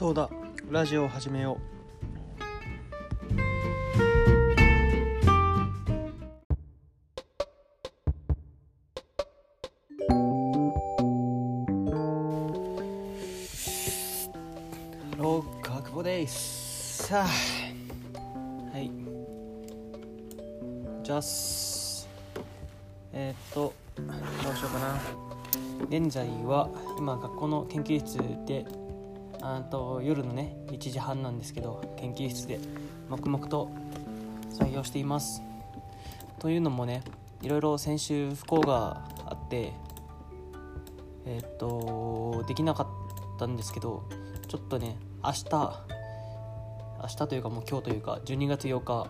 そうだ。ラジオを始めよう。ハロー川久保です。さあはい。じゃあすえー、っとどうしようかな。現在は今学校の研究室であと夜のね1時半なんですけど研究室で黙々と作業しています。というのもねいろいろ先週不幸があってえっとできなかったんですけどちょっとね明日明日というかもう今日というか12月8日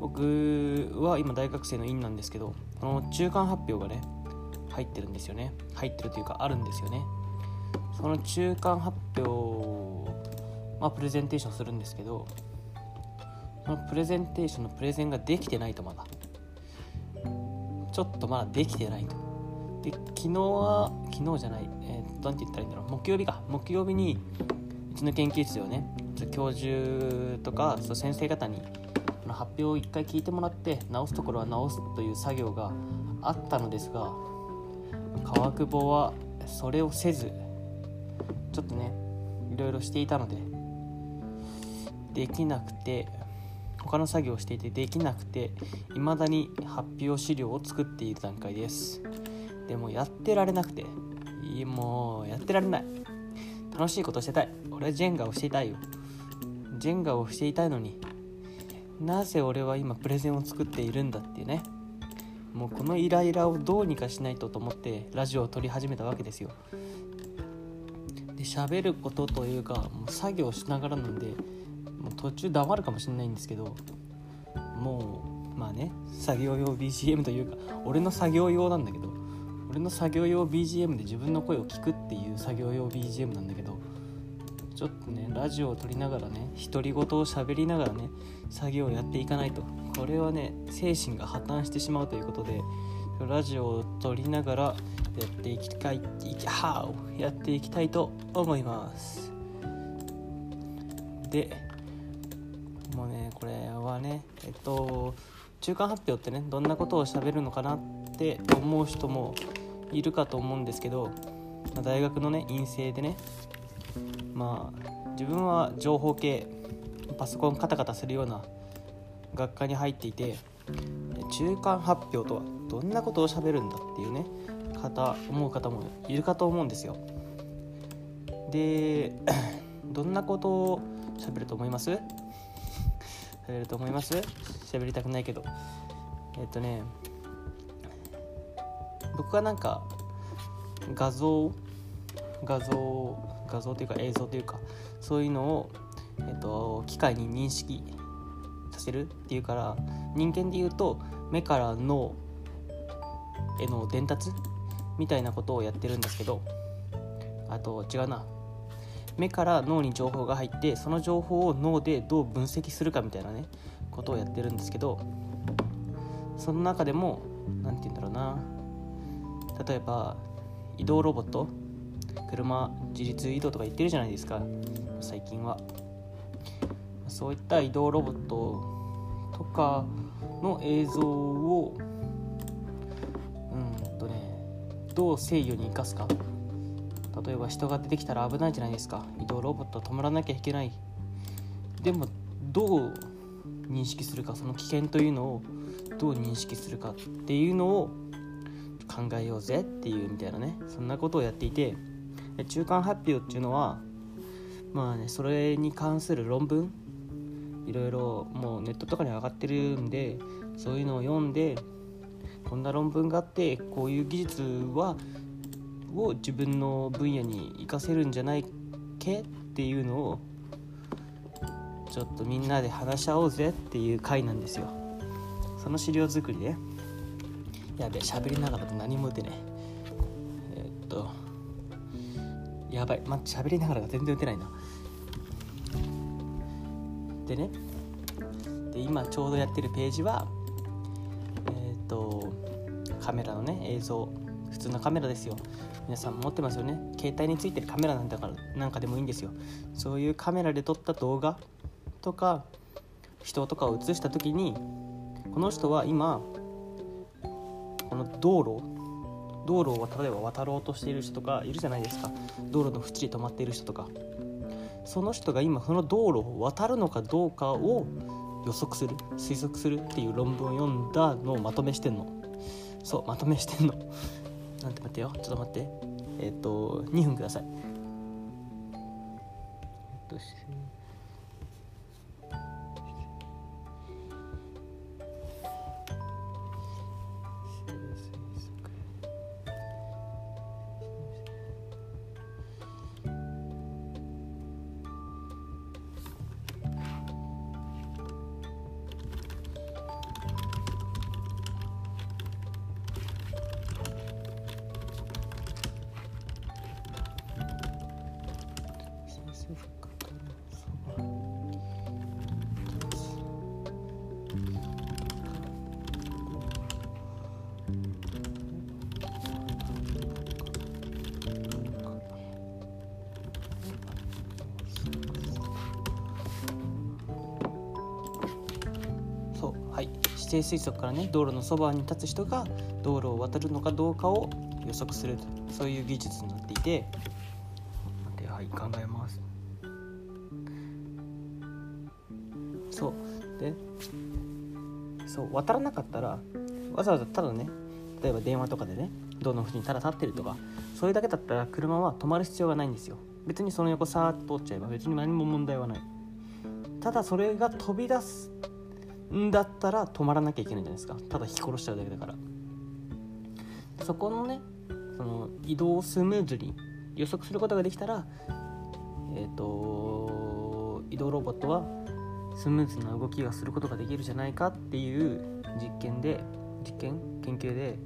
僕は今大学生の院なんですけどこの中間発表がね入ってるんですよね。入ってるというかあるんですよね。その中間発表まあプレゼンテーションするんですけどそのプレゼンテーションのプレゼンができてないとまだ。ちょっとまだできてないと。で昨日は昨日じゃないえー、となんて言ったらいいんだろう。木曜日か。木曜日にうちの研究室をね教授とかそう先生方に発表を一回聞いてもらって直すところは直すという作業があったのですが川久保はそれをせずちょっとねいろいろしていたのでできなくて他の作業をしていてできなくて未だに発表資料を作っている段階です。でもやってられなくてもうやってられない。楽しいことしてたい。俺はジェンガをしていたいよ。ジェンガをしていたいのになぜ俺は今プレゼンを作っているんだっていうね。もうこのイライラをどうにかしないとと思ってラジオを撮り始めたわけですよ。喋ることというかもう作業しながらなんでもう途中黙るかもしれないんですけどもうまあね作業用 BGM というか俺の作業用なんだけど俺の作業用 BGM で自分の声を聞くっていう作業用 BGM なんだけどちょっとねラジオを撮りながらね独り言を喋りながらね作業をやっていかないとこれはね精神が破綻してしまうということでラジオを撮りながらやっていきたいいきはやっていきたいと思います。でもうねこれはねえっと中間発表ってねどんなことを喋るのかなって思う人もいるかと思うんですけど、まあ、大学のね院生でねまあ自分は情報系パソコンカタカタするような学科に入っていて中間発表とはどんなことをしゃべるんだっていうね方思う方もいるかと思うんですよ。で どんなことをしゃべると思います？しゃべると思います？しゃべりたくないけど。えっとね僕はなんか画像画像画像というか映像というかそういうのを、えっと、機械に認識させるっていうから人間でいうと目から脳への伝達みたいなことをやってるんですけどあと違うな。目から脳に情報が入ってその情報を脳でどう分析するかみたいなねことをやってるんですけどその中でも何て言うんだろうな。例えば移動ロボット車自立移動とか言ってるじゃないですか。最近は。そういった移動ロボットとかの映像をどう制御に生かすか。例えば人が出てきたら危ないじゃないですか。移動ロボットは止まらなきゃいけない。でもどう認識するか。その危険というのをどう認識するかっていうのを考えようぜ。っていうみたいなね。そんなことをやっていて。中間発表っていうのはまあねそれに関する論文。いろいろもうネットとかに上がってるんでそういうのを読んでこんな論文があってこういう技術はを自分の分野に活かせるんじゃないけっていうのをちょっとみんなで話し合おうぜっていう回なんですよ。その資料作りで。やべ喋りながらと何も出ねえ、っと。やばい。待って喋りながらが全然打てないな。でね。で今ちょうどやってるページは、とカメラのね映像普通のカメラですよ。皆さん持ってますよね。携帯についてるカメラなんだからなんかでもいいんですよ。そういうカメラで撮った動画とか人とかを映した時にこの人は今この道路道路を例えば渡ろうとしている人とかいるじゃないですか。道路の縁に止まっている人とか。その人が今その道路を渡るのかどうかを予測する？推測するっていう論文を読んだのをまとめしてんの。そうまとめしてんの。なんて待ってよ。ちょっと待って。えっ、ー、と2分ください。えっと定推測からね道路のそばに立つ人が道路を渡るのかどうかを予測するそういう技術になっていて。ではい考えます。そう。でそう渡らなかったらわざわざただね例えば電話とかでね道路の縁にただ立ってるとかそれだけだったら車は止まる必要がないんですよ。別にその横さーっと通っちゃえば別に何も問題はない。ただそれが飛び出すんだったら止まらなきゃいけないじゃないですか。ただ引き殺しちゃうだけだから。そこのねその移動をスムーズに予測することができたらえっ、ー、と移動ロボットはスムーズな動きがすることができるじゃないかっていう実験で実験？研究で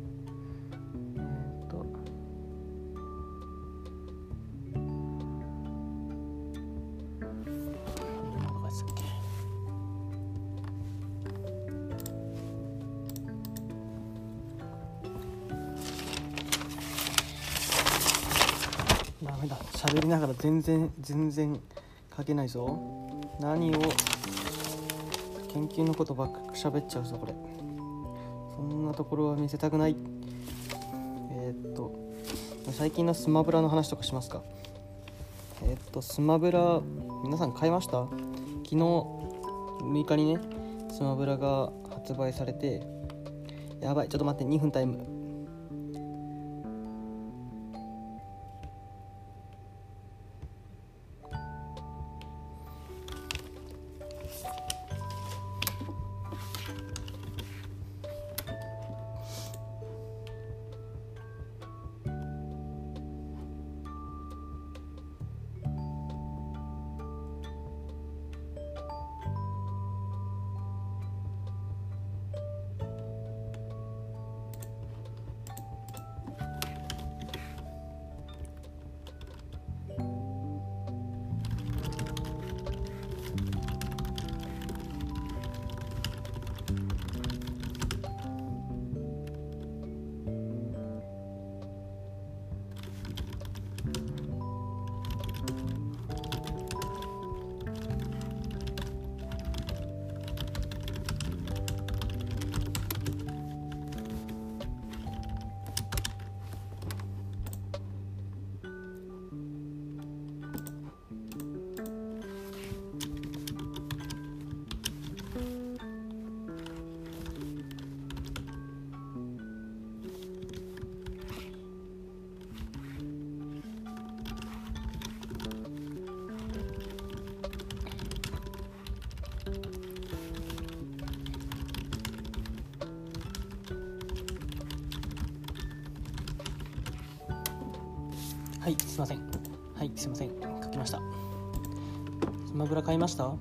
喋りながら全然全然書けないぞ。何を研究のことばっか喋っちゃうぞこれ。そんなところは見せたくない。えー、っと最近のスマブラの話とかしますか。えー、っとスマブラ皆さん買いました？昨日6日にねスマブラが発売されてやばい。ちょっと待って2分タイム。はいすいません。はいすいません。書きました。スマブラ買いました？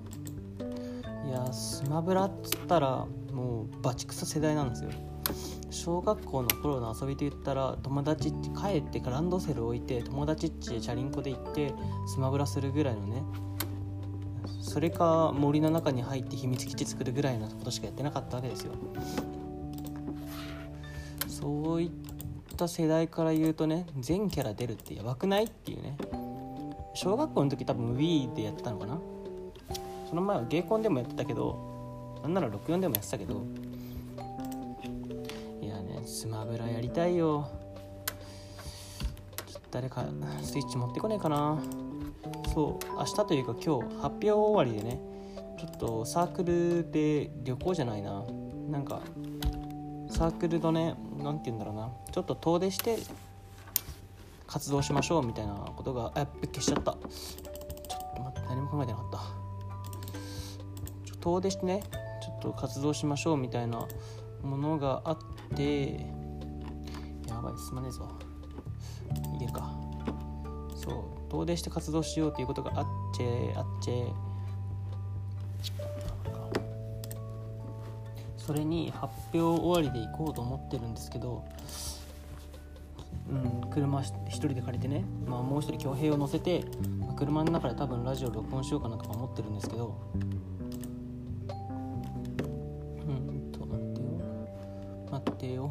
いやスマブラっつったらもうバチクソ世代なんですよ。小学校の頃の遊びと言ったら友達って帰ってからランドセル置いて友達っちへチャリンコで行ってスマブラするぐらいのね。それか森の中に入って秘密基地作るぐらいのことしかやってなかったわけですよ。そういった世代から言うとね全キャラ出るってやばくないっていうね。小学校の時多分 Wii でやってたのかな。その前はゲーコンでもやってたけどなんなら64でもやってたけど。いやねスマブラやりたいよ。誰かスイッチ持ってこねえかな。そう明日というか今日発表終わりでねちょっとサークルで旅行じゃないな。なんかサークルのね何て言うんだろうな。ちょっと遠出して活動しましょうみたいなことがあやっべ消しちゃった。ちょっと待って何も考えてなかった。遠出してねちょっと活動しましょうみたいなものがあってやばいすまねえぞ。いけるか。そう遠出して活動しようということがあっちゃあっち。ゃそれに発表終わりで行こうと思ってるんですけど、うん、車一人で借りてね、まあ、もう一人恭平を乗せて、まあ、車の中で多分ラジオ録音しようかなとか思ってるんですけど。うんと待ってよ。待ってよ。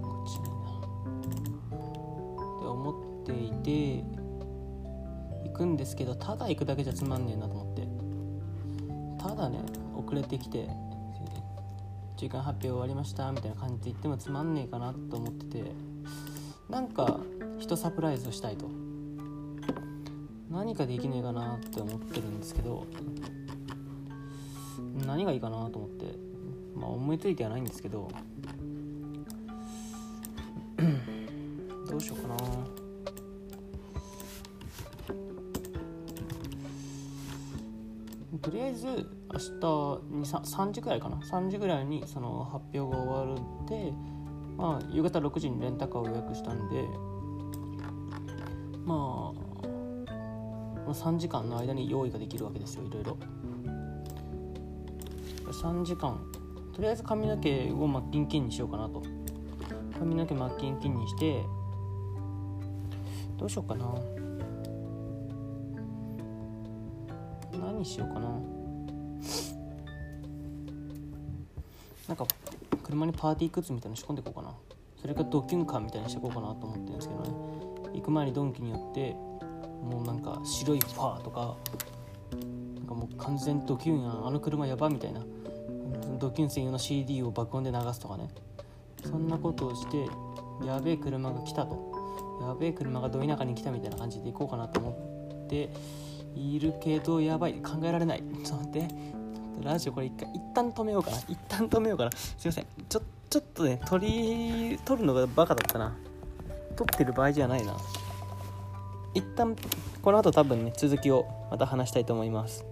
こっちなって思っていて行くんですけどただ行くだけじゃつまんねえなと思って。ただね遅れてきて中間発表終わりましたみたいな感じで言ってもつまんねえかなと思っててなんか人サプライズをしたいと。何かできねえかなって思ってるんですけど何がいいかなと思ってまあ思いついてはないんですけど どうしようかな。とりあえず明日に 3, 3時ぐらいかな？3時ぐらいにその発表が終わるんで、まあ、夕方6時にレンタカーを予約したんでまあ3時間の間に用意ができるわけですよいろいろ。3時間。とりあえず髪の毛をマッキンキンにしようかなと。髪の毛マッキンキンにしてどうしようかな。何しようかな。なんか車にパーティーグッズみたいなの仕込んでいこうかな。それかドキュンカーみたいにしていこうかなと思ってるんですけどね。行く前にドンキによってもうなんか白いファーとかなんかもう完全ドキュンやんあの車やばみたいな。ドキュン専用の CD を爆音で流すとかね。そんなことをしてやべえ車が来たと。やべえ車がど田舎に来たみたいな感じで行こうかなと思っているけどやばい。考えられない。ちょっと待って。ラジオこれ一回一旦止めようかな。一旦止めようかな。すいません。ちょちょっとね撮り撮るのがバカだったな。撮ってる場合じゃないな。一旦この後多分ね続きをまた話したいと思います。